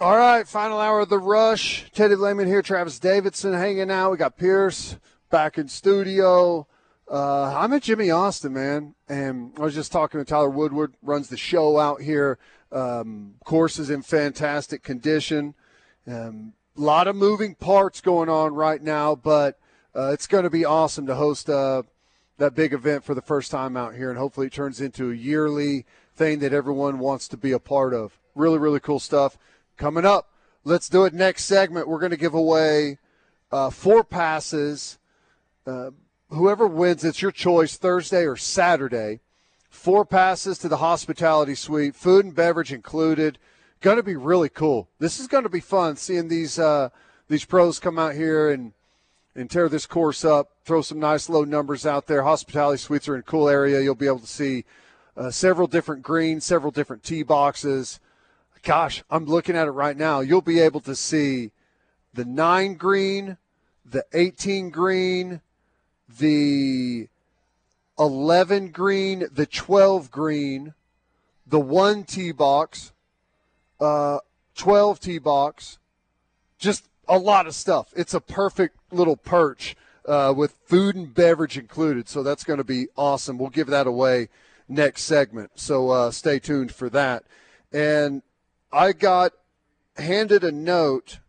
All right, final hour of the rush. Teddy Lehman here, Travis Davidson hanging out. We got Pierce back in studio. Uh, I'm at Jimmy Austin, man, and I was just talking to Tyler Woodward, runs the show out here. Um, course is in fantastic condition. Um, a lot of moving parts going on right now, but uh, it's going to be awesome to host uh, that big event for the first time out here, and hopefully it turns into a yearly thing that everyone wants to be a part of. Really, really cool stuff coming up. Let's do it next segment. We're going to give away uh, four passes. Uh, whoever wins, it's your choice, Thursday or Saturday. Four passes to the hospitality suite, food and beverage included. Going to be really cool. This is going to be fun seeing these uh, these pros come out here and and tear this course up. Throw some nice low numbers out there. Hospitality suites are in a cool area. You'll be able to see uh, several different greens, several different tee boxes. Gosh, I'm looking at it right now. You'll be able to see the nine green, the 18 green, the 11 green, the 12 green, the one tee box, uh, 12 tee box, just a lot of stuff. It's a perfect little perch uh, with food and beverage included. So that's going to be awesome. We'll give that away next segment. So uh, stay tuned for that. And I got handed a note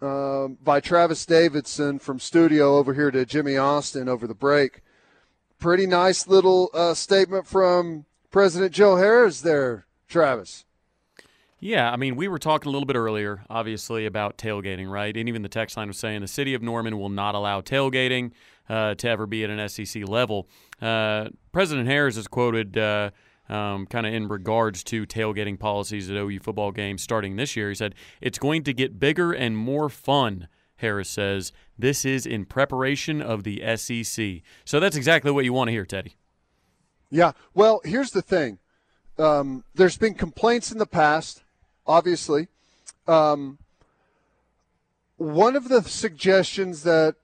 um, by Travis Davidson from studio over here to Jimmy Austin over the break. Pretty nice little uh, statement from President Joe Harroz there, Travis. Yeah, I mean, we were talking a little bit earlier, obviously, about tailgating, right? And even the text line was saying the city of Norman will not allow tailgating uh, to ever be at an SEC level. Uh, President Harroz is quoted uh, um, kind of in regards to tailgating policies at OU football games starting this year. He said, It's going to get bigger and more fun. Harroz says, This is in preparation of the SEC. So that's exactly what you want to hear, Teddy. Yeah. Well, here's the thing um, there's been complaints in the past, obviously. Um, one of the suggestions that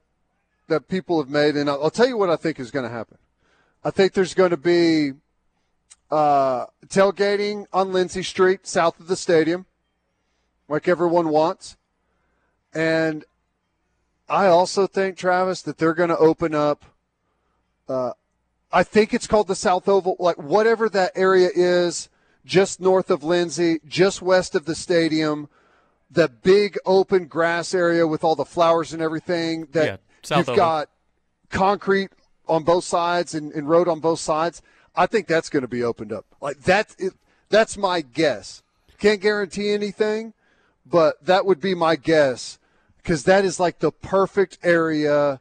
that people have made, and I'll, I'll tell you what I think is going to happen. I think there's going to be uh, tailgating on Lindsay Street, south of the stadium, like everyone wants. And I also think, Travis, that they're going to open up. Uh, I think it's called the South Oval, like whatever that area is, just north of Lindsay, just west of the stadium, the big open grass area with all the flowers and everything. That yeah, you've Oval. got concrete on both sides and, and road on both sides. I think that's going to be opened up. Like that, it, that's my guess. Can't guarantee anything, but that would be my guess because that is like the perfect area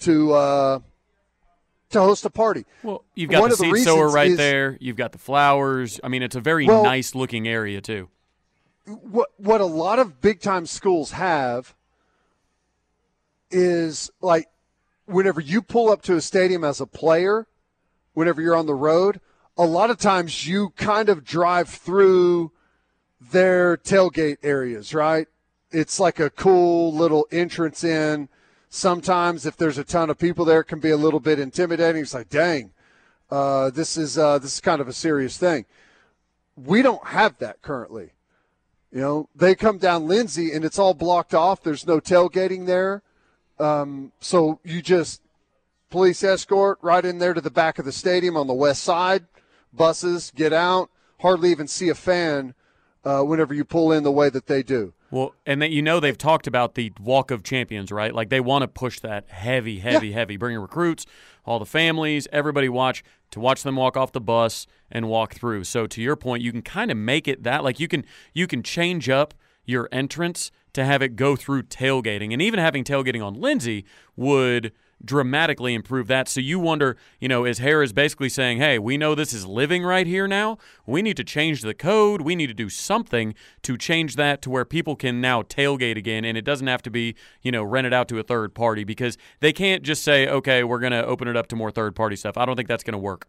to uh, to host a party. Well, you've got One the the sower right is- there. You've got the flowers. I mean, it's a very Well- nice looking area too. what what a lot of big time schools have is like whenever you pull up to a stadium as a player, whenever you're on the road, a lot of times you kind of drive through their tailgate areas, right? It's like a cool little entrance in. Sometimes if there's a ton of people there, it can be a little bit intimidating. It's like, dang, uh, this is uh, this is kind of a serious thing. We don't have that currently. You know, they come down Lindsay and it's all blocked off. There's no tailgating there. Um, so you just police escort right in there to the back of the stadium on the west side. Buses get out. Hardly even see a fan uh, whenever you pull in the way that they do. Well, and that you know they've talked about the Walk of Champions, right? Like they want to push that heavy, heavy, heavy, bringing recruits, all the families, everybody watch to watch them walk off the bus and walk through. So to your point, you can kind of make it that like you can you can change up your entrance to have it go through tailgating, and even having tailgating on Lindsay would dramatically improve that. So you wonder, you know, is Harroz basically saying, hey, we know this is living right here now. We need to change the code. We need to do something to change that to where people can now tailgate again and it doesn't have to be, you know, rented out to a third party because they can't just say, okay, we're going to open it up to more third party stuff. I don't think that's going to work.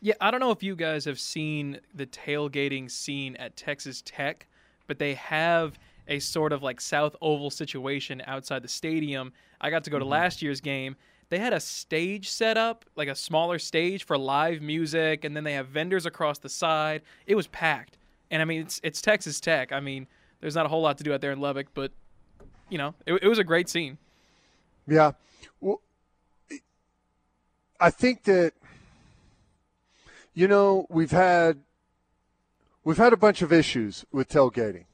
Yeah, I don't know if you guys have seen the tailgating scene at Texas Tech, but they have a sort of like South Oval situation outside the stadium. I got to go to mm-hmm. last year's game. They had a stage set up, like a smaller stage for live music, and then they have vendors across the side. It was packed. And I mean, it's it's Texas Tech. I mean, there's not a whole lot to do out there in Lubbock, but you know, it, it was a great scene. Yeah. Well, I think that you know we've had we've had a bunch of issues with tailgating.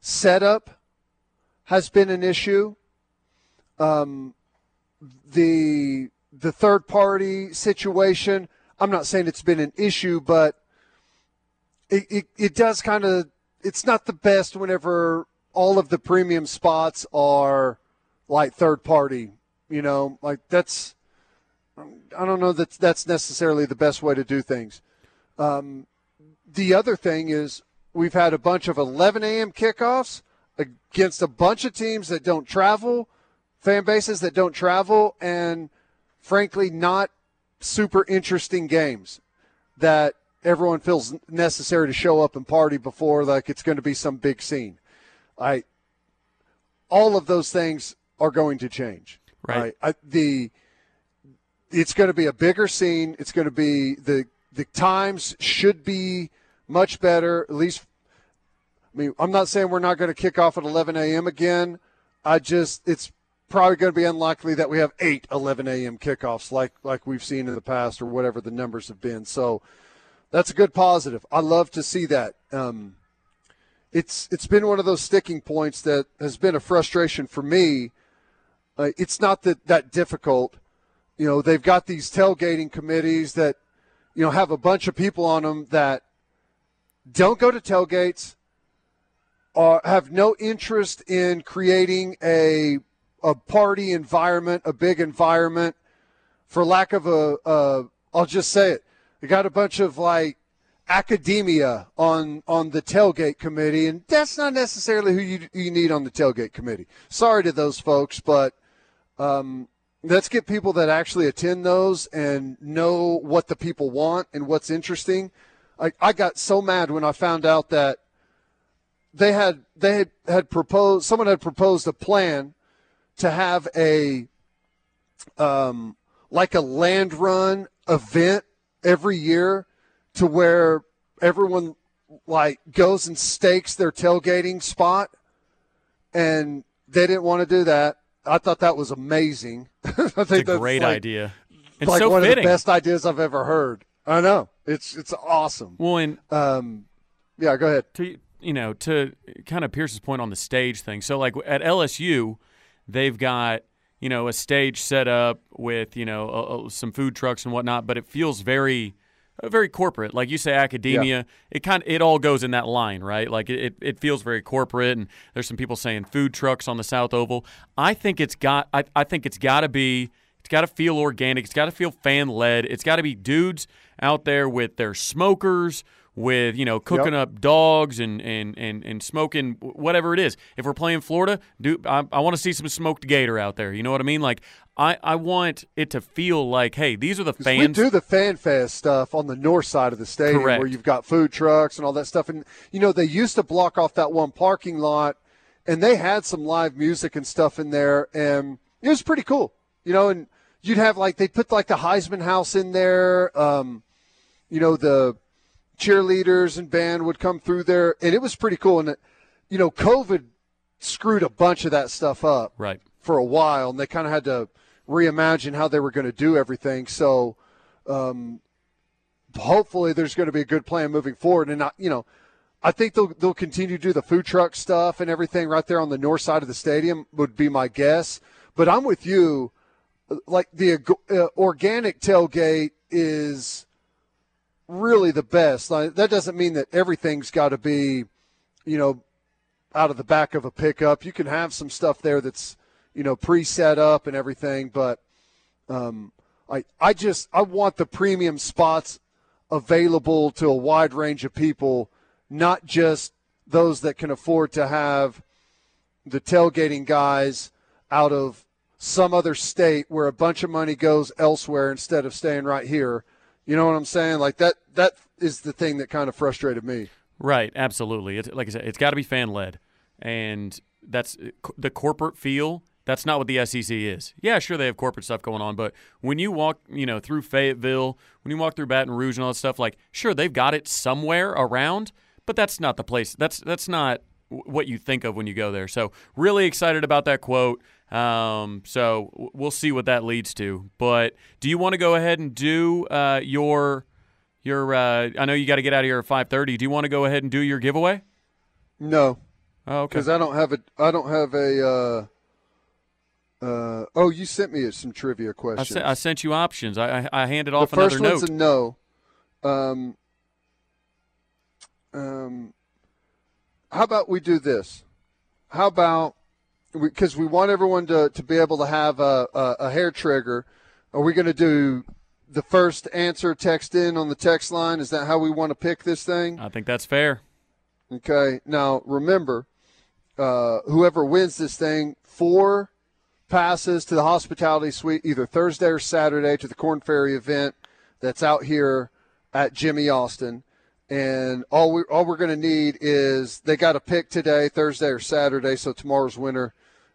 Setup has been an issue. Um, the the third party situation. I'm not saying it's been an issue, but it, it, it does kind of it's not the best whenever all of the premium spots are like third party. You know, like that's I don't know that that's necessarily the best way to do things. Um, the other thing is we've had a bunch of 11 a.m. kickoffs against a bunch of teams that don't travel, fan bases that don't travel, and frankly, not super interesting games that everyone feels necessary to show up and party before, like it's going to be some big scene. I, all of those things are going to change. Right. I, the it's going to be a bigger scene. It's going to be the the times should be much better. At least, I mean, I'm not saying we're not going to kick off at 11 a.m. again. I just it's probably going to be unlikely that we have eight 11 a.m. kickoffs like like we've seen in the past or whatever the numbers have been. So that's a good positive. I love to see that. Um, it's it's been one of those sticking points that has been a frustration for me. Uh, it's not that that difficult. You know, they've got these tailgating committees that you know have a bunch of people on them that don't go to tailgates or have no interest in creating a a party environment, a big environment. For lack of a, a I'll just say it. They got a bunch of like academia on on the tailgate committee, and that's not necessarily who you you need on the tailgate committee. Sorry to those folks, but um, let's get people that actually attend those and know what the people want and what's interesting. I, I got so mad when I found out that they had they had, had proposed someone had proposed a plan to have a um, like a land run event every year to where everyone like goes and stakes their tailgating spot and they didn't want to do that. I thought that was amazing. I think It's a that's great like, idea. It's like so one fitting. of the best ideas I've ever heard. I know. It's it's awesome. Well, and Um, yeah, go ahead. to you know to kind of Pierce's point on the stage thing. So like at LSU, they've got you know a stage set up with you know uh, uh, some food trucks and whatnot, but it feels very uh, very corporate. Like you say, academia. It kind of it all goes in that line, right? Like it, it, it feels very corporate. And there's some people saying food trucks on the South Oval. I think it's got. I, I think it's got to be. It's got to feel organic. It's got to feel fan led. It's got to be dudes out there with their smokers, with you know cooking Yep. up dogs and and and and smoking whatever it is. If we're playing Florida, do I, I want to see some smoked gator out there? You know what I mean? Like I I want it to feel like hey, these are the 'Cause We fans. do the fan fest stuff on the north side of the stadium Correct. where you've got food trucks and all that stuff. And, you know, they used to block off that one parking lot and they had some live music and stuff in there. And it was pretty cool, you know, and you'd have like, they put like the Heisman house in there. Um, you know, the cheerleaders and band would come through there and it was pretty cool. And, you know, COVID screwed a bunch of that stuff up right. for a while, and they kind of had to reimagine how they were going to do everything. So, um, hopefully, there's going to be a good plan moving forward. And I, you know, I think they'll they'll continue to do the food truck stuff and everything right there on the north side of the stadium would be my guess. But I'm with you. Like the uh, organic tailgate is really the best. That doesn't mean that everything's got to be, you know, out of the back of a pickup. You can have some stuff there that's, you know, pre-set up and everything, but um, I I just I want the premium spots available to a wide range of people, not just those that can afford to have the tailgating guys out of some other state where a bunch of money goes elsewhere instead of staying right here. You know what I'm saying? Like that that is the thing that kind of frustrated me. Right, absolutely. It's like I said, it's got to be fan led, and that's the corporate feel. That's not what the SEC is. Yeah, sure they have corporate stuff going on, but when you walk, you know, through Fayetteville, when you walk through Baton Rouge and all that stuff, like sure they've got it somewhere around, but that's not the place. That's that's not what you think of when you go there. So really excited about that quote. Um, so we'll see what that leads to. But do you want to go ahead and do uh, your your? Uh, I know you got to get out of here at five thirty. Do you want to go ahead and do your giveaway? No. Oh, okay. Because I don't have a. I don't have a. Uh, uh, oh, you sent me some trivia I, questions. se- I sent you options. I, I, I handed off the first another one's note. a no. Um, um, how about we do this? How about because we, want everyone to, to be able to have a, a, a hair trigger? Are we going to do the first answer text in on the text line? Is that how we want to pick this thing? I think that's fair. Okay. Now remember, uh, whoever wins this thing, four passes to the hospitality suite either Thursday or Saturday to the Korn Ferry event that's out here at Jimmy Austin. And all we all we're going to need is they got to pick today, Thursday or Saturday. So tomorrow's winner,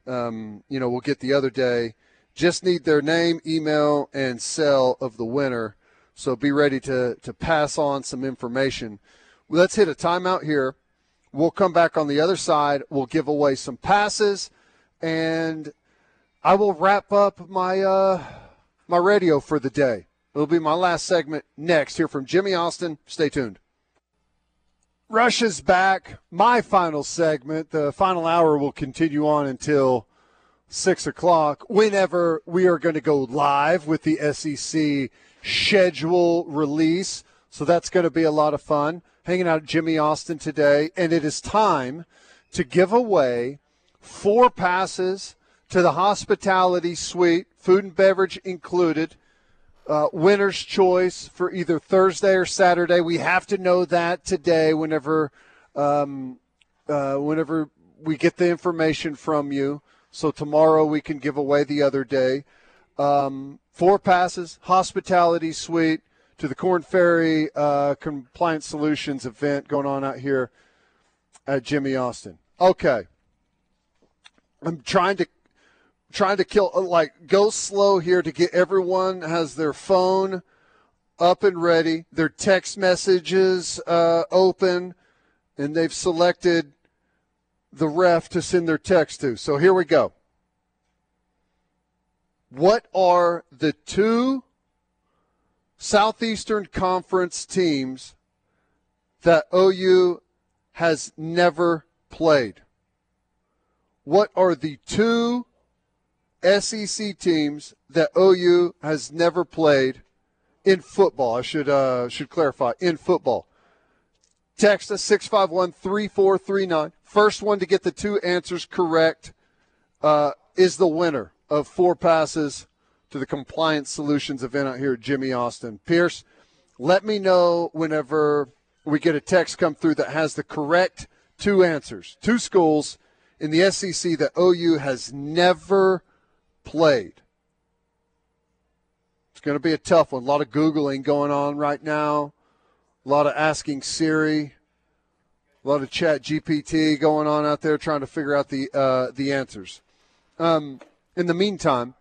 um, you know, we'll get the other day. Just need their name, email, and cell of the winner. So be ready to to pass on some information. Let's hit a timeout here. We'll come back on the other side. We'll give away some passes, and I will wrap up my uh, my radio for the day. It'll be my last segment next. Here from Jimmy Austin. Stay tuned. Rush is back. My final segment. The final hour will continue on until six o'clock. Whenever we are going to go live with the SEC schedule release, so that's going to be a lot of fun. Hanging out at Jimmy Austin today, and it is time to give away four passes to the hospitality suite, food and beverage included. Uh, winner's choice for either Thursday or Saturday. We have to know that today. Whenever, um, uh, whenever we get the information from you, so tomorrow we can give away the other day. Um, four passes, hospitality suite to the Korn Ferry uh, Compliance Solutions event going on out here at Jimmy Austin. Okay. I'm trying to trying to kill like go slow here to get everyone has their phone up and ready, their text messages uh, open, and they've selected the ref to send their text to. So here we go. What are the two Southeastern Conference teams that OU has never played? What are the two SEC teams that OU has never played in football? I should uh, should clarify in football. Text us 651-3439. First one to get the two answers correct uh, is the winner of four passes to the Compliance Solutions event out here at Jimmy Austin. Pierce, let me know whenever we get a text come through that has the correct two answers. Two schools in the SEC that OU has never played. It's going to be a tough one. A lot of Googling going on right now, a lot of asking Siri, a lot of chat GPT going on out there trying to figure out the, uh, the answers. Um, in the meantime,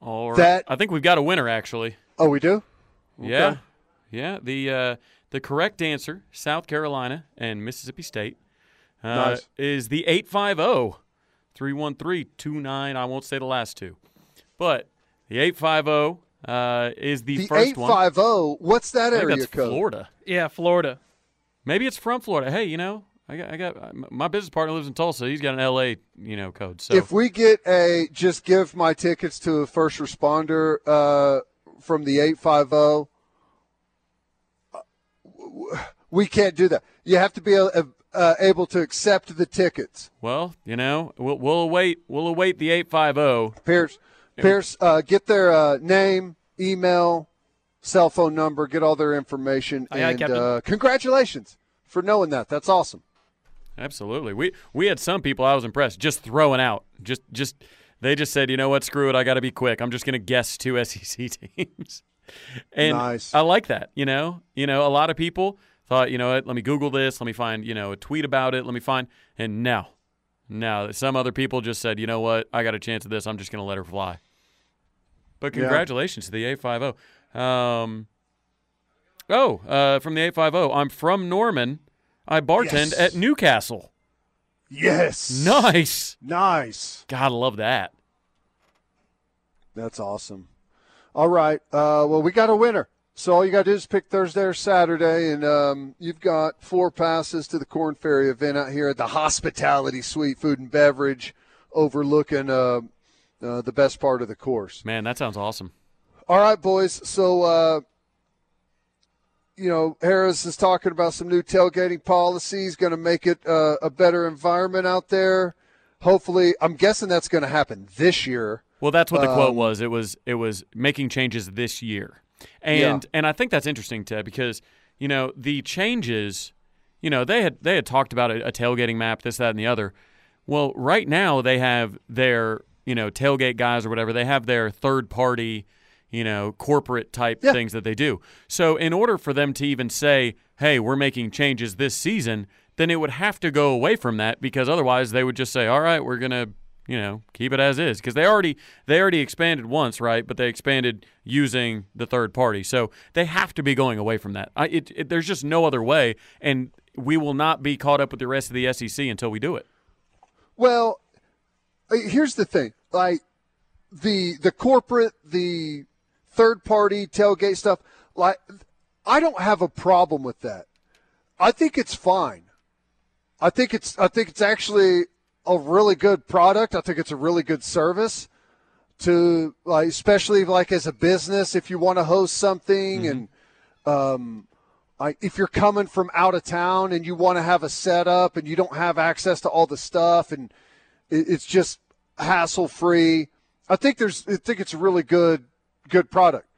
All right. That- I think we've got a winner actually. oh, we do? Yeah, yeah. The uh, the correct answer, South Carolina and Mississippi State, uh, Nice. is the 850 313 29. I won't say the last two, but the 850 uh, is the, The first eight one. five zero. What's that I think area that's code? Florida. Yeah, Florida. Maybe it's from Florida. Hey, you know, I got, I got my business partner lives in Tulsa. He's got an LA, you know, code. So If we get a just give my tickets to a first responder uh, from the eight five zero, we can't do that. You have to be uh, uh, able to accept the tickets. well, you know, we'll, we'll await we'll await the 850. Pierce, Pierce, uh, get their uh, name, email, cell phone number, get all their information, Aye, aye, and Captain. uh, congratulations for knowing that. That's awesome. Absolutely. We we had some people I was impressed just throwing out. Just just they just said, "You know what? Screw it. I got to be quick. I'm just going to guess two SEC teams." and Nice. I like that, you know. You know, a lot of people thought, "You know what? Let me google this. Let me find, you know, a tweet about it. Let me find." And now, now some other people just said, "You know what? I got a chance at this. I'm just going to let her fly." But Yeah. congratulations to the 850. Um Oh, uh, from the 850. I'm from Norman. I bartend Yes. at Newcastle. Yes. Nice. Nice. God, love that. That's awesome. All right. Uh, well, we got a winner. So all you got to do is pick Thursday or Saturday, and um, you've got four passes to the Korn Ferry event out here at the Hospitality Suite Food and Beverage, overlooking uh, uh, the best part of the course. Man, that sounds awesome. All right, boys. So, uh, you know, Harroz is talking about some new tailgating policies, going to make it uh, a better environment out there. Hopefully, I'm guessing that's going to happen this year. Well, that's what the quote Um, was. It was it was making changes this year, and and I think that's interesting, Ted, because you know the changes. You know they had they had talked about a, a tailgating map, this, that, and the other. Well, right now they have their you know tailgate guys or whatever. They have their third party, you know, corporate type Yeah. things that they do. So in order for them to even say, "Hey, we're making changes this season," then it would have to go away from that because otherwise they would just say, "All right, we're gonna." You know keep it as is because they already they already expanded once right but they expanded using the third party so they have to be going away from that I, it, it, there's just no other way and we will not be caught up with the rest of the sec until we do it Well, uh, here's the thing: like the the corporate, the third party tailgate stuff. Like, I don't have a problem with that. I think it's fine. I think it's I think it's actually a really good product. I think it's a really good service to like, especially like as a business, if you want to host something and um, like if you're coming from out of town and you want to have a setup and you don't have access to all the stuff and it's just hassle free. I think there's I think it's a really good good product,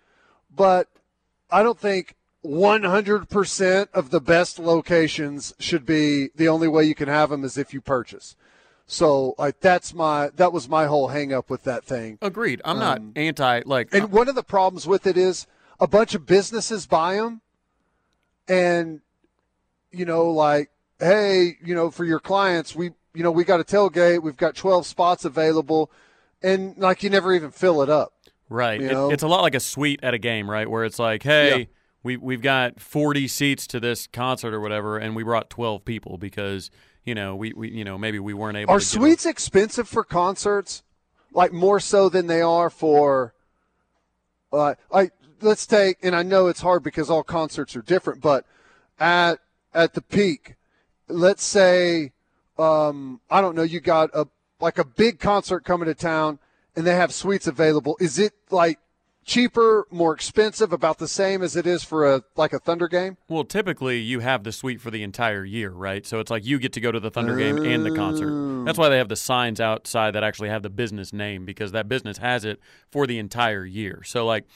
but I don't think 100% of the best locations should be the only way you can have them is if you purchase. So like that's my that was my whole hang up with that thing. agreed i'm not um, anti like And uh, one of the problems with it is a bunch of businesses buy them, and you know, like, hey, you know, for your clients, we, you know, we got a tailgate, we've got twelve spots available, and like you never even fill it up. Right. It- it's a lot like a suite at a game, right? Where it's like, hey, Yeah. we we've got 40 seats to this concert or whatever, and we brought 12 people because you know we, we you know maybe we weren't able. Are suites expensive for concerts? Like more so than they are for, uh, like let's take, and I know it's hard because all concerts are different, but at at the peak, let's say, um, I don't know, you got a like a big concert coming to town, and they have suites available. Is it like cheaper, more expensive, about the same as it is for a like a Thunder game? Well, typically you have the suite for the entire year, right? So it's like you get to go to the Thunder game and the concert. That's why they have the signs outside that actually have the business name because that business has it for the entire year. So like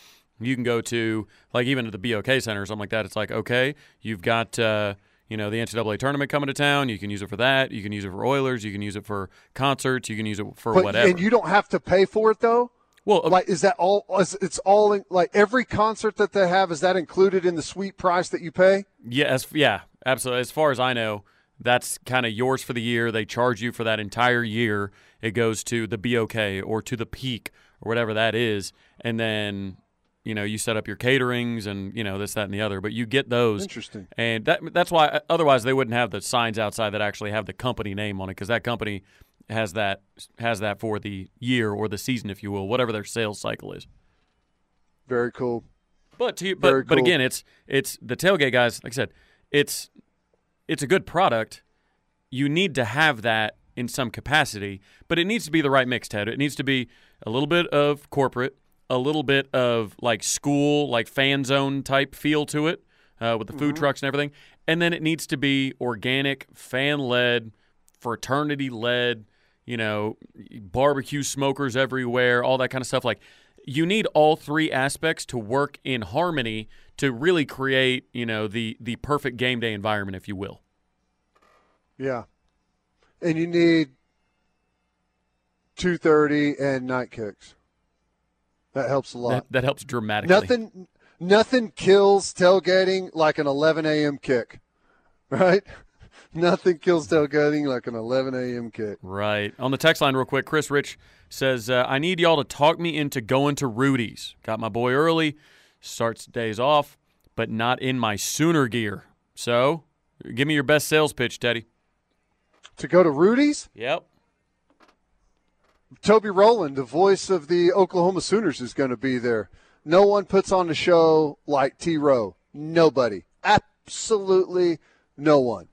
you can go to like even at the BOK Center or something like that. It's like okay, you've got. Uh, you know the NCAA tournament coming to town. You can use it for that. You can use it for Oilers. You can use it for concerts. You can use it for But whatever. and you don't have to pay for it though. Well, um, like is that all is- it's all in, like every concert that they have is that included in the suite price that you pay Yes, yeah, absolutely. As far as I know, that's kind of yours for the year. They charge you for that entire year. It goes to the BOK or to the Peak or whatever that is, and then you know you set up your caterings and you know this, that, and the other. But you get those. Interesting. And that that's why otherwise they wouldn't have the signs outside that actually have the company name on it because that company has that has that for the year or the season, if you will, whatever their sales cycle is. very cool But to you, Very but but again, it's it's the tailgate guys. Like I said, it's it's a good product. You need to have that in some capacity, but it needs to be the right mix, Ted. It needs to be a little bit of corporate, a little bit of like school, like fan zone type feel to it, uh, with the food trucks and everything, and then it needs to be organic, fan led, fraternity led. You know, barbecue smokers everywhere, all that kind of stuff. Like, you need all three aspects to work in harmony to really create, you know, the the perfect game day environment, if you will. yeah and you need 230 and night kicks that helps a lot That, that helps dramatically. nothing nothing kills tailgating like an 11 a.m kick right nothing kills tailgating like an 11 a.m kick Right. On the text line, real quick, Chris Rich says, uh, I need y'all to talk me into going to Rudy's. Got my boy early, starts days off, but not in my Sooner gear. So, Give me your best sales pitch, Teddy. To go to Rudy's? Yep. Toby Rowland, the voice of the Oklahoma Sooners, is going to be there. No one puts on a show like T. Rowe. Nobody. Absolutely no one.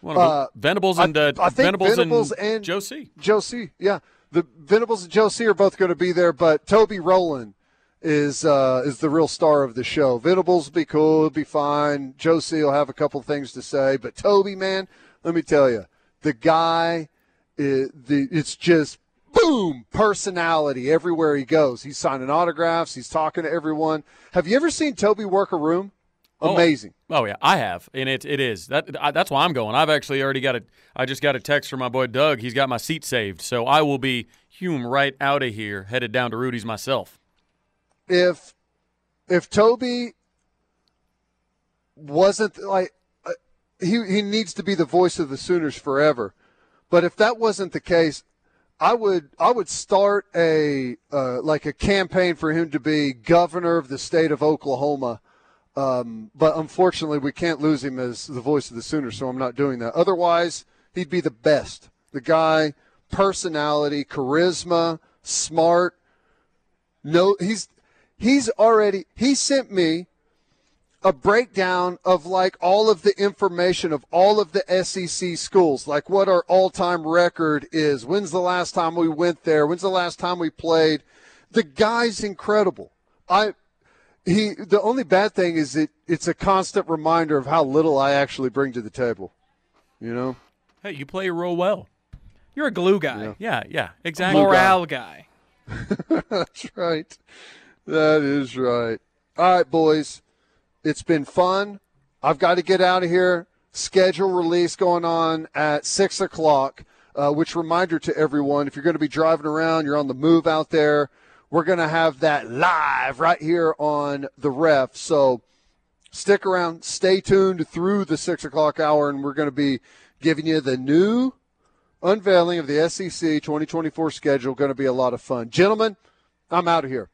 One of Uh, Venables and uh, I think Venables, Venables and, and- Joe C. Joe C. Yeah, the Venables and Joe C. are both going to be there, but Toby Rowland is uh, is the real star of the show. Venables will be cool, he'll be fine. Joe C. will have a couple things to say, but Toby, man, let me tell you, the guy, is, the it's just boom personality everywhere he goes. He's signing autographs. He's talking to everyone. Have you ever seen Toby work a room? Oh. Amazing. Oh yeah, I have, and it it is that I, that's why I'm going. I've actually already got a. I just got a text from my boy Doug. He's got my seat saved, so I will be Hume right out of here, headed down to Rudy's myself. if if Toby wasn't like uh, he he needs to be the voice of the Sooners forever, but if that wasn't the case, I would I would start a uh, like a campaign for him to be governor of the state of Oklahoma. Um, but unfortunately, we can't lose him as the voice of the Sooners, so I'm not doing that. Otherwise, he'd be the best. The guy, personality, charisma, smart. No, he's he's already he sent me a breakdown of like all of the information of all of the SEC schools, like what our all-time record is. When's the last time we went there? When's the last time we played? The guy's incredible. I he the only bad thing is it it's a constant reminder of how little I actually bring to the table. You know? Hey, you play your role well. You're a glue guy, Yeah, yeah, exactly. morale guy. That's right. That is right. All right, boys. It's been fun. I've got to get out of here. Schedule release going on at 6 o'clock, uh, which reminder to everyone if you're going to be driving around, you're on the move out there, we're going to have that live right here on the ref. So stick around, stay tuned through the 6 o'clock hour, and we're going to be giving you the new unveiling of the SEC 2024 schedule. Going to be a lot of fun. Gentlemen, I'm out of here.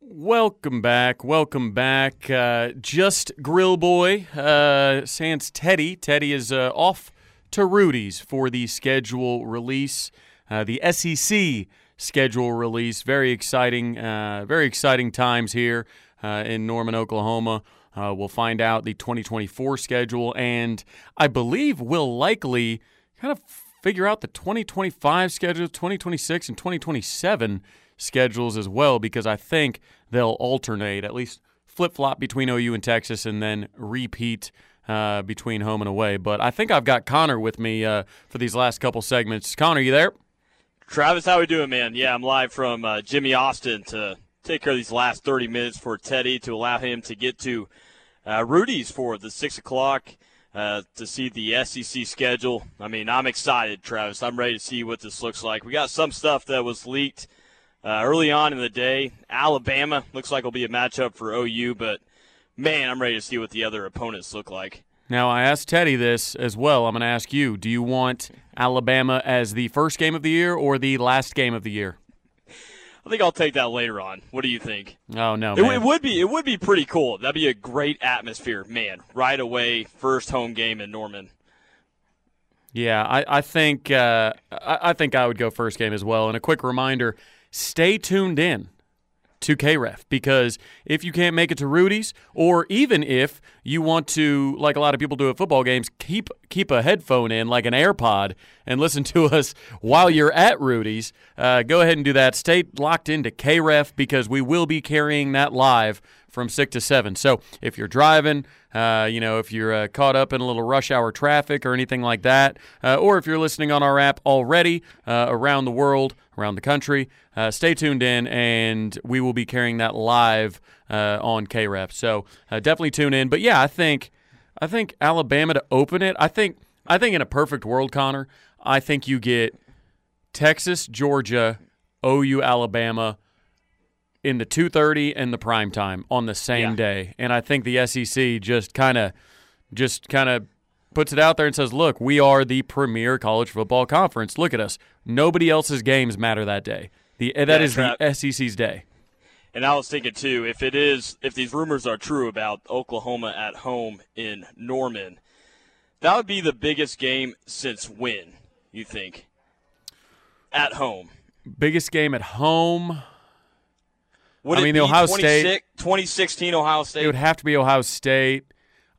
Welcome back. Welcome back. Uh, just Grill Boy, uh, sans Teddy. Teddy is uh, off to Rudy's for the schedule release, uh, the SEC schedule release. Very exciting, uh, very exciting times here uh, in Norman, Oklahoma. We'll find out the 2024 schedule, and I believe we'll likely kind of figure out the 2025 schedule, 2026, and 2027 schedules as well, because I think they'll alternate, at least flip flop between OU and Texas, and then repeat uh, between home and away. But I think I've got Connor with me uh, for these last couple segments. Connor, you there? Travis, how we doing, man? Yeah, I'm live from uh, Jimmy Austin to take care of these last 30 minutes for Teddy to allow him to get to uh, Rudy's for the six o'clock uh, to see the SEC schedule. I mean, I'm excited, Travis. I'm ready to see what this looks like. We got some stuff that was leaked uh, early on in the day. Alabama looks like will be a matchup for OU, but man, I'm ready to see what the other opponents look like. Now, I asked Teddy this as well. I'm going to ask you do you want Alabama as the first game of the year or the last game of the year? I think I'll take that later on. What do you think? Oh, no. It, it would be it would be pretty cool. That'd be a great atmosphere, man. Right away, first home game in Norman. Yeah, I, I think uh, I, I think I would go first game as well. And a quick reminder: stay tuned in to KREF because if you can't make it to Rudy's, or even if you want to, like a lot of people do at football games, keep keep a headphone in, like an AirPod, and listen to us while you're at Rudy's. Uh, go ahead and do that. Stay locked into KREF because we will be carrying that live from six to seven. So if you're driving, uh, you know, if you're uh, caught up in a little rush hour traffic or anything like that, uh, or if you're listening on our app already uh, around the world, around the country, uh, stay tuned in, and we will be carrying that live uh, on KREF. So uh, definitely tune in. But yeah, I think I think Alabama to open it. I think I think in a perfect world, Connor, I think you get Texas, Georgia, OU, Alabama in the 2:30 and the prime time on the same Yeah. day. And I think the SEC just kind of just kind of puts it out there and says, "Look, we are the premier college football conference. Look at us. Nobody else's games matter that day. The eh, that Yeah, is the SEC's day." And I was thinking too, if it is, if these rumors are true about Oklahoma at home in Norman, that would be the biggest game since when? You think? At home. Biggest game at home. Would I it mean, the Ohio 26 State- 2016 Ohio State. It would have to be Ohio State.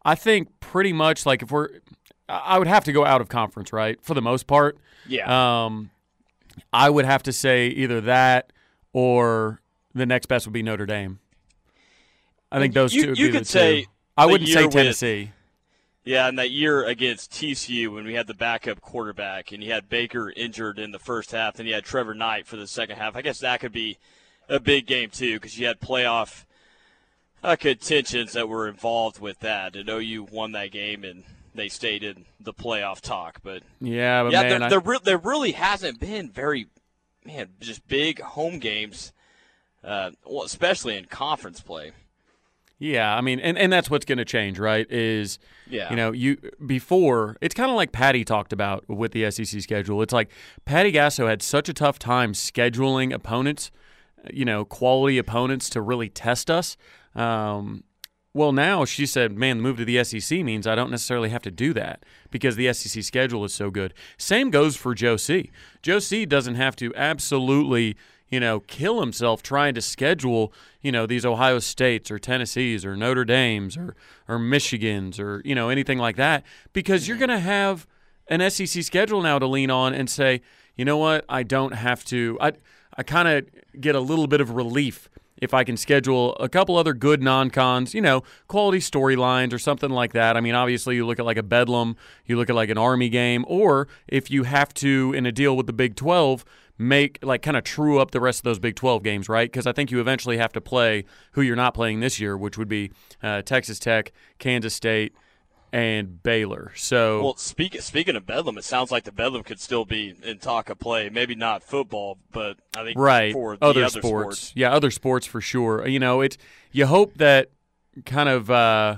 I think pretty much like if we're, I would have to go out of conference, right? For the most part. yeah. Um, I would have to say either that or the next best would be Notre Dame. I think those You- two would you be could the say two. I wouldn't say year with- Tennessee. Yeah, and that year against TCU when we had the backup quarterback and you had Baker injured in the first half, and you had Trevor Knight for the second half. I guess that could be a big game too because you had playoff uh, contentions that were involved with that. And OU won that game and they stayed in the playoff talk. But Yeah, but yeah, man, there, I- there, re- there really hasn't been very man just big home games, uh, well, especially in conference play. Yeah, I mean, and, and that's what's going to change, right? Is Yeah. you know, you before it's kind of like Patty talked about with the SEC schedule. It's like Patty Gasso had such a tough time scheduling opponents, you know, quality opponents to really test us. Um, well, now she said, man, the move to the SEC means I don't necessarily have to do that because the SEC schedule is so good. Same goes for Joe C. Joe C doesn't have to absolutely, you know, kill himself trying to schedule, you know, these Ohio States or Tennessees or Notre Dames or, or Michigans or, you know, anything like that because you're going to have an SEC schedule now to lean on and say, you know what, I don't have to. I, I kind of get a little bit of relief if I can schedule a couple other good non-cons, you know, quality storylines or something like that. I mean, obviously you look at like a Bedlam, you look at like an Army game, or if you have to in a deal with the Big 12, make like kind of true up the rest of those Big 12 games, right? Because I think you eventually have to play who you're not playing this year, which would be uh, Texas Tech, Kansas State, and Baylor. So Well, speak, speaking of Bedlam, it sounds like the Bedlam could still be in talk of play. Maybe not football, but I think right for the other, other, sports. yeah other sports for sure you know it's you hope that kind of uh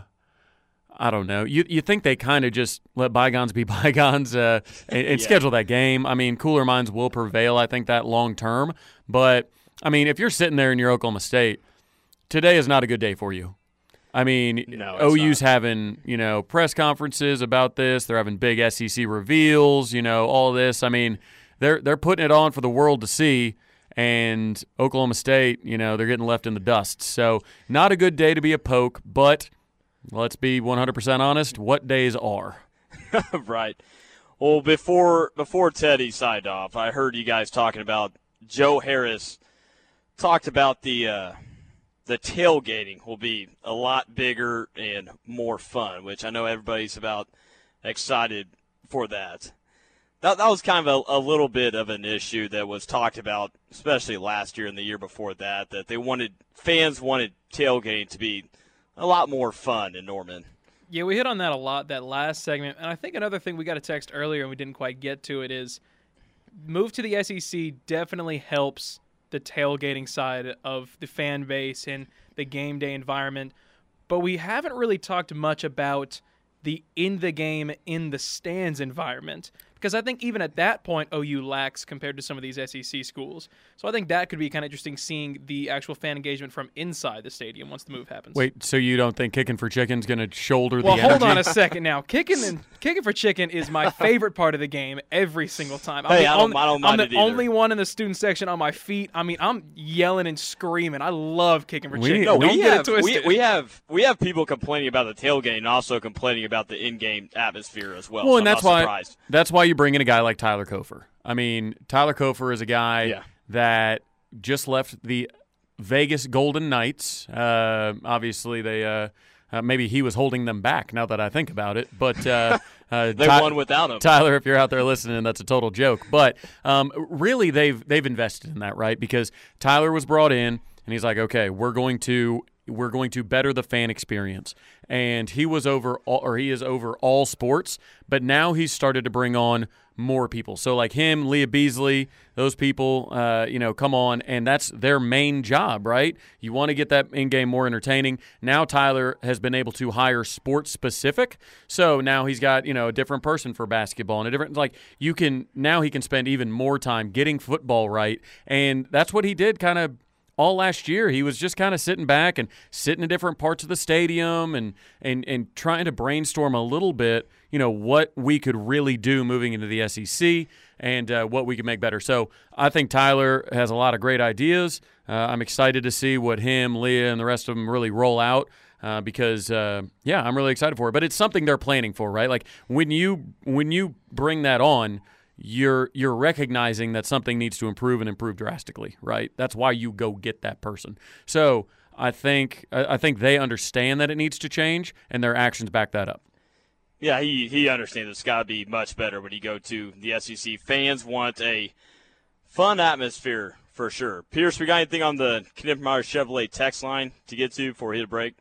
I don't know. You you think they kind of just let bygones be bygones uh, and, and Yeah. schedule that game? I mean, cooler minds will prevail. I think that long term. But I mean, if you're sitting there in your Oklahoma State, today is not a good day for you. I mean, No, OU's not. having you know press conferences about this. They're having big SEC reveals. You know all this. I mean, they're they're putting it on for the world to see. And Oklahoma State, you know, they're getting left in the dust. So not a good day to be a poke. But let's be 100% honest. What days are? right. Well, before before Teddy signed off, I heard you guys talking about Joe Harroz talked about the uh, the tailgating will be a lot bigger and more fun, which I know everybody's about excited for that. That, that was kind of a, a little bit of an issue that was talked about, especially last year and the year before that, that they wanted fans wanted tailgating to be a lot more fun in Norman. Yeah, we hit on that a lot that last segment, and I think another thing we got a text earlier and we didn't quite get to it is move to the SEC definitely helps the tailgating side of the fan base and the game day environment, but we haven't really talked much about the in the game in the stands environment because I think even at that point OU lacks compared to some of these SEC schools. So I think that could be kind of interesting seeing the actual fan engagement from inside the stadium once the move happens. Wait, so you don't think Kicking for Chicken's going to shoulder Well, the hold energy? on a second now. Kicking and kicking for chicken is my favorite part of the game every single time. I'm Hey, the, I don't- only, I don't I'm the it only one in the student section on my feet. I mean, I'm yelling and screaming. I love kicking for We- chicken. no, Don't we get have, it. We, we have we have people complaining about the tailgate and also complaining about the in-game atmosphere as well. Well, so and I'm that's not why surprised. that's why you bring in a guy like Tyler Kofer. I mean, Tyler Kofer is a guy Yeah. that just left the Vegas Golden Knights. Uh, obviously, they uh, uh, maybe he was holding them back. Now that I think about it, but uh, uh, They Ty- won without him. Tyler, if you're out there listening, that's a total joke. But um, really, they've they've invested in that, right? Because Tyler was brought in, and he's like, okay, we're going to we're going to better the fan experience, and he was over all, or he is over all sports, but now he's started to bring on more people. So like him, Leah Beasley, those people, uh, you know, come on, and that's their main job, right? You want to get that in game more entertaining. Now Tyler has been able to hire sports specific, so now he's got you know a different person for basketball and a different like you can now he can spend even more time getting football right, and that's what he did kind of all last year he was just kind of sitting back and sitting in different parts of the stadium and and and trying to brainstorm a little bit, you know, what we could really do moving into the SEC and uh, what we could make better. So I think Tyler has a lot of great ideas. Uh, I'm excited to see what him, Leah, and the rest of them really roll out. Uh, because uh, yeah, I'm really excited for it. But it's something they're planning for, right? Like when you when you bring that on, you're you're recognizing that something needs to improve and improve drastically, right? That's why you go get that person. So I think I think they understand that it needs to change, and their actions back that up. Yeah, he he understands it's got to be much better when you go to the SEC. Fans want a fun atmosphere for sure. Pierce, we got anything on the Knippelmeyer Chevrolet text line to get to before we hit a break?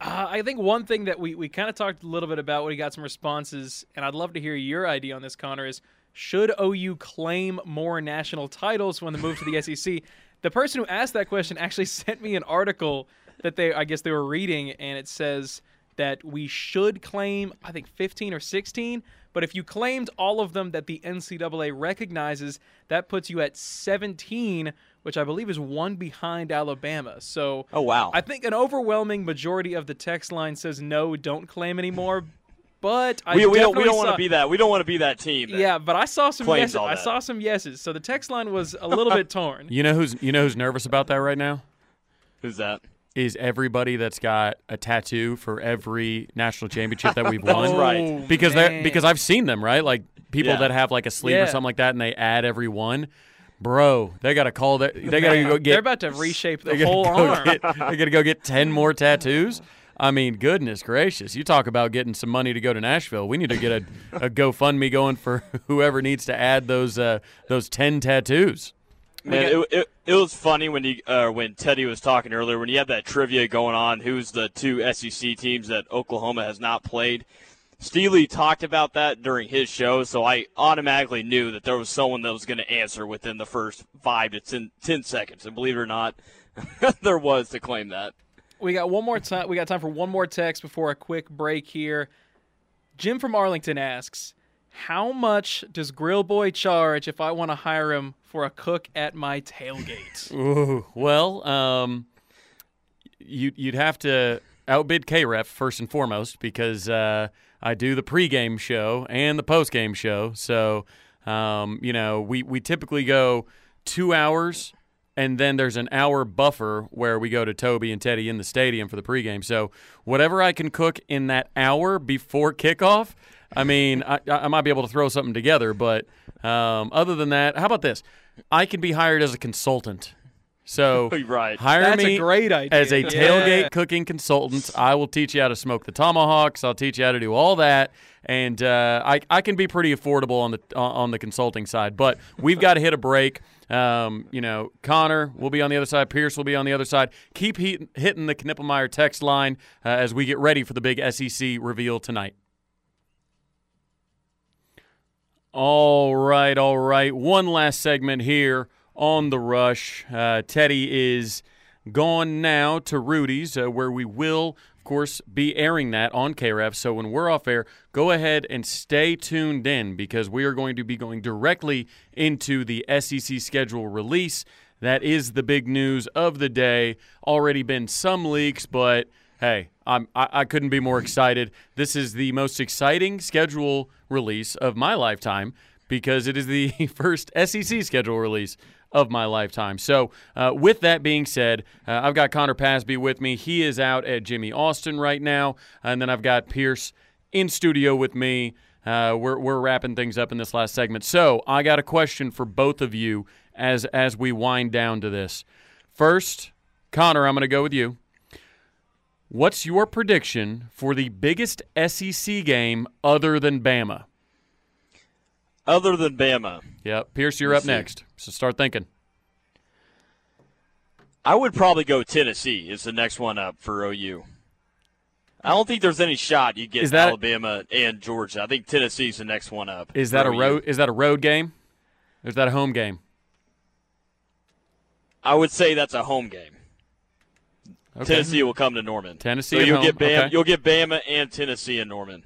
Uh, I think one thing that we, we kind of talked a little bit about, when we got some responses, and I'd love to hear your idea on this, Connor, is should OU claim more national titles when they move to the SEC? The person who asked that question actually sent me an article that they, I guess they were reading, and it says that we should claim, I think, 15 or 16. But if you claimed all of them that the NCAA recognizes, that puts you at 17, which I believe is one behind Alabama. So, oh wow, I think an overwhelming majority of the text line says no, don't claim anymore. But I we, we don't we don't want to be that we don't want to be that team. That yeah, but I saw some yeses. I saw some yeses. So the text line was a little bit torn. You know who's you know who's nervous about that right now? Who's that? Is everybody that's got a tattoo for every national championship that we've oh, won? oh, right. Because they because I've seen them right, like people Yeah. that have like a sleeve Yeah. or something like that, and they add every one. Bro, they got to call that. They got to go get. They're about to reshape the whole go arm. Get, they got to go get ten more tattoos. I mean, goodness gracious! You talk about getting some money to go to Nashville. We need to get a, a GoFundMe going for whoever needs to add those uh, those ten tattoos. Man, it, it, it was funny when you uh, when Teddy was talking earlier when you had that trivia going on. Who's the two SEC teams that Oklahoma has not played? Steely talked about that during his show, so I automatically knew that there was someone that was going to answer within the first five to ten, 10 seconds. And believe it or not, there was to claim that. We got one more time. We got time for one more text before a quick break here. Jim from Arlington asks, "How much does Grill Boy charge if I want to hire him for a cook at my tailgate?" Ooh, well, um, you you'd have to outbid KREF first and foremost because uh, I do the pregame show and the postgame show. So, um, you know, we we typically go two hours, and then there's an hour buffer where we go to Toby and Teddy in the stadium for the pregame. So, whatever I can cook in that hour before kickoff. I mean, I, I might be able to throw something together, but um, other than that, how about this? I can be hired as a consultant. So Right. hire That's a me great idea. as a Yeah. tailgate cooking consultant. I will teach you how to smoke the tomahawks. I'll teach you how to do all that, and uh, I I can be pretty affordable on the on the consulting side. But we've got to hit a break. Um, you know, Connor will be on the other side. Pierce will be on the other side. Keep heat, hitting the Knippelmeyer text line uh, as we get ready for the big SEC reveal tonight. All right, all right. One last segment here on the rush. Uh, Teddy is gone now to Rudy's, uh, where we will, of course, be airing that on KREF. So when we're off air, go ahead and stay tuned in because we are going to be going directly into the SEC schedule release. That is the big news of the day. Already been some leaks, but hey, I'm, I, I couldn't be more excited. This is the most exciting schedule release of my lifetime because it is the first SEC schedule release of my lifetime. So, uh, with that being said, uh, I've got Connor Pasby with me. He is out at Jimmie Austin right now, and then I've got Pierce in studio with me. Uh, we're we're wrapping things up in this last segment. So, I got a question for both of you as as we wind down to this. First, Connor, I'm going to go with you. What's your prediction for the biggest SEC game other than Bama? Other than Bama, Yep. Pierce, you're Let's up see. next. So start thinking. I would probably go Tennessee is the next one up for OU. I don't think there's any shot you get that- Alabama and Georgia. I think Tennessee's the next one up. Is that a road? Is that a road game? Or is that a home game? I would say that's a home game. Okay. Tennessee will come to Norman. Tennessee So you'll home, get Bama. okay. You'll get Bama and Tennessee and Norman.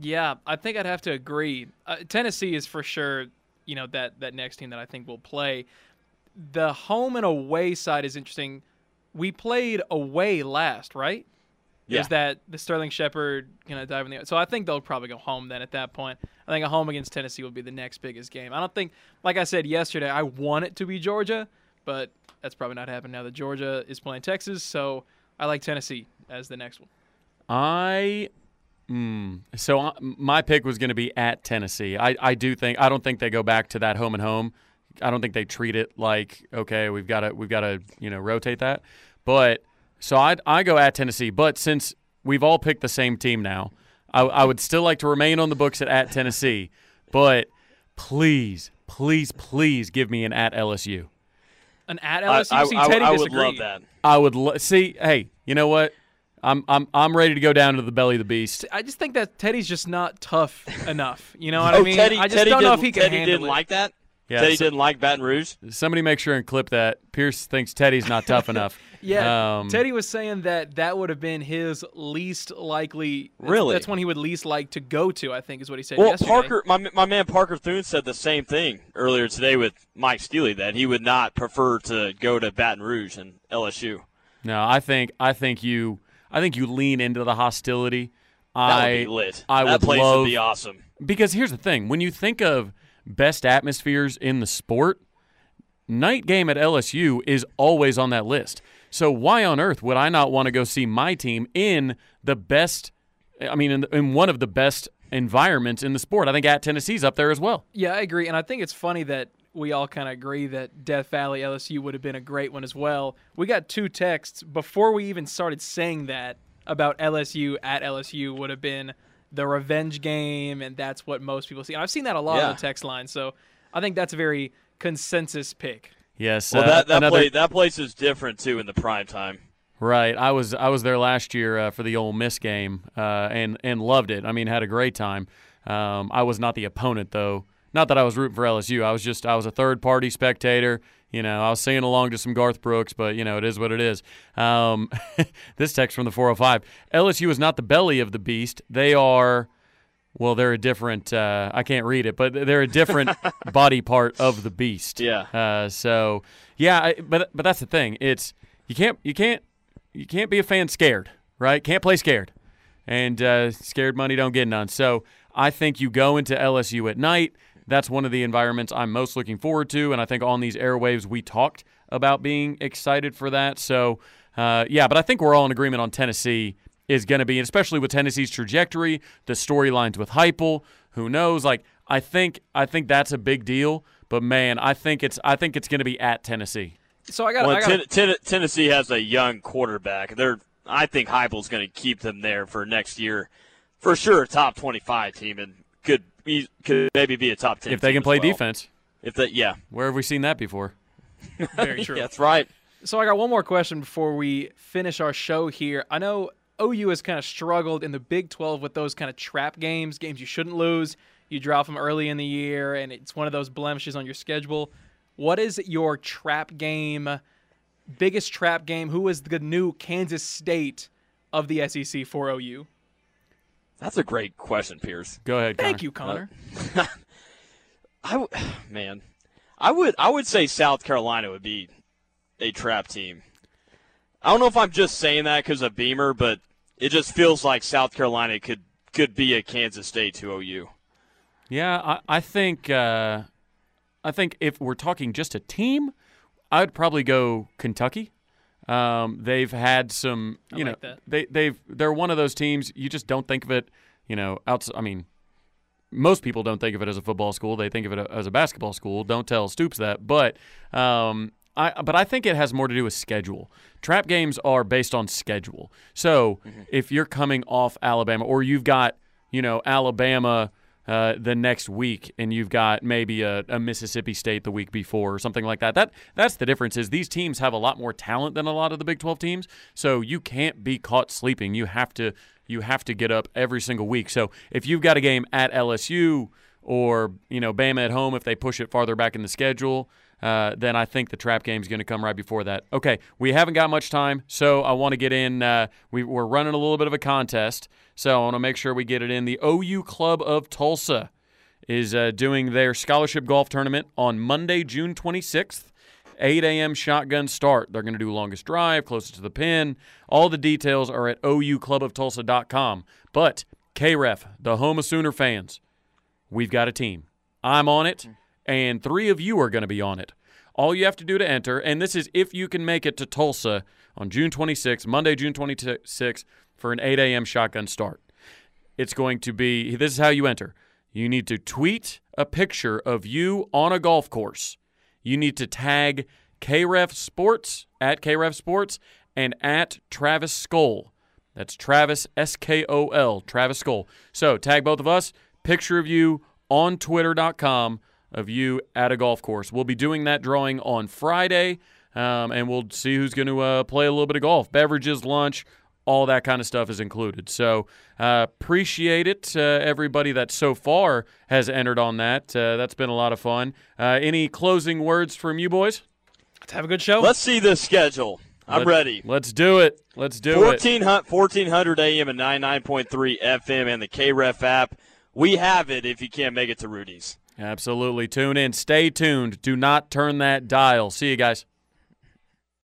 Yeah, I think I'd have to agree. Uh, Tennessee is for sure, you know, that that next team that I think will play. The home and away side is interesting. We played away last, right? Yeah. Is that the Sterling Shepard gonna dive in the? So I think they'll probably go home then. At that point, I think a home against Tennessee will be the next biggest game. I don't think, like I said yesterday, I want it to be Georgia, but that's probably not happening now that Georgia is playing Texas. So I like Tennessee as the next one. I. Mm, so I, my pick was going to be at Tennessee. I, I do think I don't think they go back to that home and home. I don't think they treat it like okay, we've got to we've got to you know rotate that. But so I I go at Tennessee. But since we've all picked the same team now, I, I would still like to remain on the books at at Tennessee. But please, please, please give me an at LSU. An at LSU. I, See, I- Teddy I would disagreed. love that. I would lo- see. Hey, you know what? I'm I'm I'm ready to go down to the belly of the beast. I just think that Teddy's just not tough enough. You know what oh, I oh, mean? Teddy, I just Teddy don't know if didn't- he can Teddy handle didn't it. like that. Yeah, Teddy so- didn't like Baton Rouge. Somebody make sure and clip that. Pierce thinks Teddy's not tough enough. Yeah, Um, Teddy was saying that that would have been his least likely. that's- Really? that's when he would least like to go to. I think is what he said Well, yesterday. Parker, my, my man Parker Thune said the same thing earlier today with Mike Steely that he would not prefer to go to Baton Rouge and LSU. No, I think I think you I think you lean into the hostility. That I would be lit. I that would place love would be awesome. because here's the thing: when you think of best atmospheres in the sport, night game at LSU is always on that list. So why on earth would I not want to go see my team in the best? I mean, in, in one of the best environments in the sport. I think at Tennessee's up there as well. Yeah, I agree, and I think it's funny that we all kind of agree that Death Valley LSU would have been a great one as well. We got two texts before we even started saying that about LSU at LSU would have been the revenge game, and that's what most people see. And I've seen that a lot Yeah. on the text line, so I think that's a very consensus pick. Yes. Well, uh, that that, another- place, that place is different too in the prime time. Right. I was I was there last year uh, for the Ole Miss game uh, and and loved it. I mean, had a great time. Um, I was not the opponent though. Not that I was rooting for LSU. I was just I was a third party spectator. You know, I was singing along to some Garth Brooks, but you know, it is what it is. Um, this text from the 405: LSU is not the belly of the beast. They are. Well, they're a different. Uh, I can't read it, but they're a different body part of the beast. Yeah. Uh, so yeah, I, but but that's the thing. It's you can't you can't you can't be a fan scared, right? Can't play scared, and uh, scared money don't get none. So I think you go into LSU at night. That's one of the environments I'm most looking forward to, and I think on these airwaves we talked about being excited for that. So uh, yeah, but I think we're all in agreement on Tennessee is going to be, especially with Tennessee's trajectory, the storylines with Heupel. Who knows? Like I think I think that's a big deal. But man, I think it's I think it's going to be at Tennessee. So I got. Well, I got Ten- Ten- Tennessee has a young quarterback. They're I think Heupel's going to keep them there for next year, for sure. Top twenty-five team and could be, could maybe be a top ten If they team can play well. defense, If that, yeah, where have we seen that before? very true. that's right. So I got one more question before we finish our show here. I know OU has kind of struggled in the Big 12 with those kind of trap games, games you shouldn't lose. You drop them early in the year, and it's one of those blemishes on your schedule. What is your trap game, biggest trap game? Who is the new Kansas State of the SEC for OU? That's a great question, Pierce. Go ahead. Thank you, Connor. I w- man, I would I would say South Carolina would be a trap team. I don't know if I'm just saying that because of Beamer, but it just feels like South Carolina could could be a Kansas State to OU. Yeah, I, I think uh, I think if we're talking just a team, I'd probably go Kentucky. Um, they've had some, you I know, like that. they they've they're one of those teams you just don't think of it, you know, outside. I mean, most people don't think of it as a football school; they think of it as a basketball school. Don't tell Stoops that, but um, I but I think it has more to do with schedule. Trap games are based on schedule. So if you're coming off Alabama, or you've got you know Alabama uh, the next week, and you've got maybe a, a Mississippi State the week before, or something like that. That that's the difference. Is these teams have a lot more talent than a lot of the Big Twelve teams, so you can't be caught sleeping. You have to you have to get up every single week. So if you've got a game at LSU or you know Bama at home, if they push it farther back in the schedule. Uh, then I think the trap game is going to come right before that. Okay, we haven't got much time, so I want to get in. Uh, we, we're running a little bit of a contest, so I want to make sure we get it in. The OU Club of Tulsa is uh, doing their scholarship golf tournament on Monday, June 26th. 8 a.m. shotgun start. They're going to do longest drive, closest to the pin. All the details are at oucluboftulsa.com. But KREF, the home of Sooner fans, we've got a team. I'm on it, and three of you are going to be on it. All you have to do to enter, and this is if you can make it to Tulsa on June 26th, Monday, June 26th, for an 8 a.m. shotgun start. It's going to be this is how you enter. You need to tweet a picture of you on a golf course. You need to tag KREF Sports at KREF Sports and at Travis Skol. That's Travis S K O L, Travis Skol. So tag both of us, picture of you on twitter.com of you at a golf course. We'll be doing that drawing on Friday, um, and we'll see who's going to uh, play a little bit of golf. Beverages, lunch, all that kind of stuff is included. So uh, appreciate it, uh, everybody that so far has entered on that. Uh, that's been a lot of fun. Uh, any closing words from you boys? Let's have a good show. Let's see this schedule. I'm Let- ready. Let's do it. Let's do it. 1400, 1400 AM and 99.3 FM and the KREF app. We have it if you can't make it to Rudy's. Absolutely. Tune in. Stay tuned. Do not turn that dial. See you guys.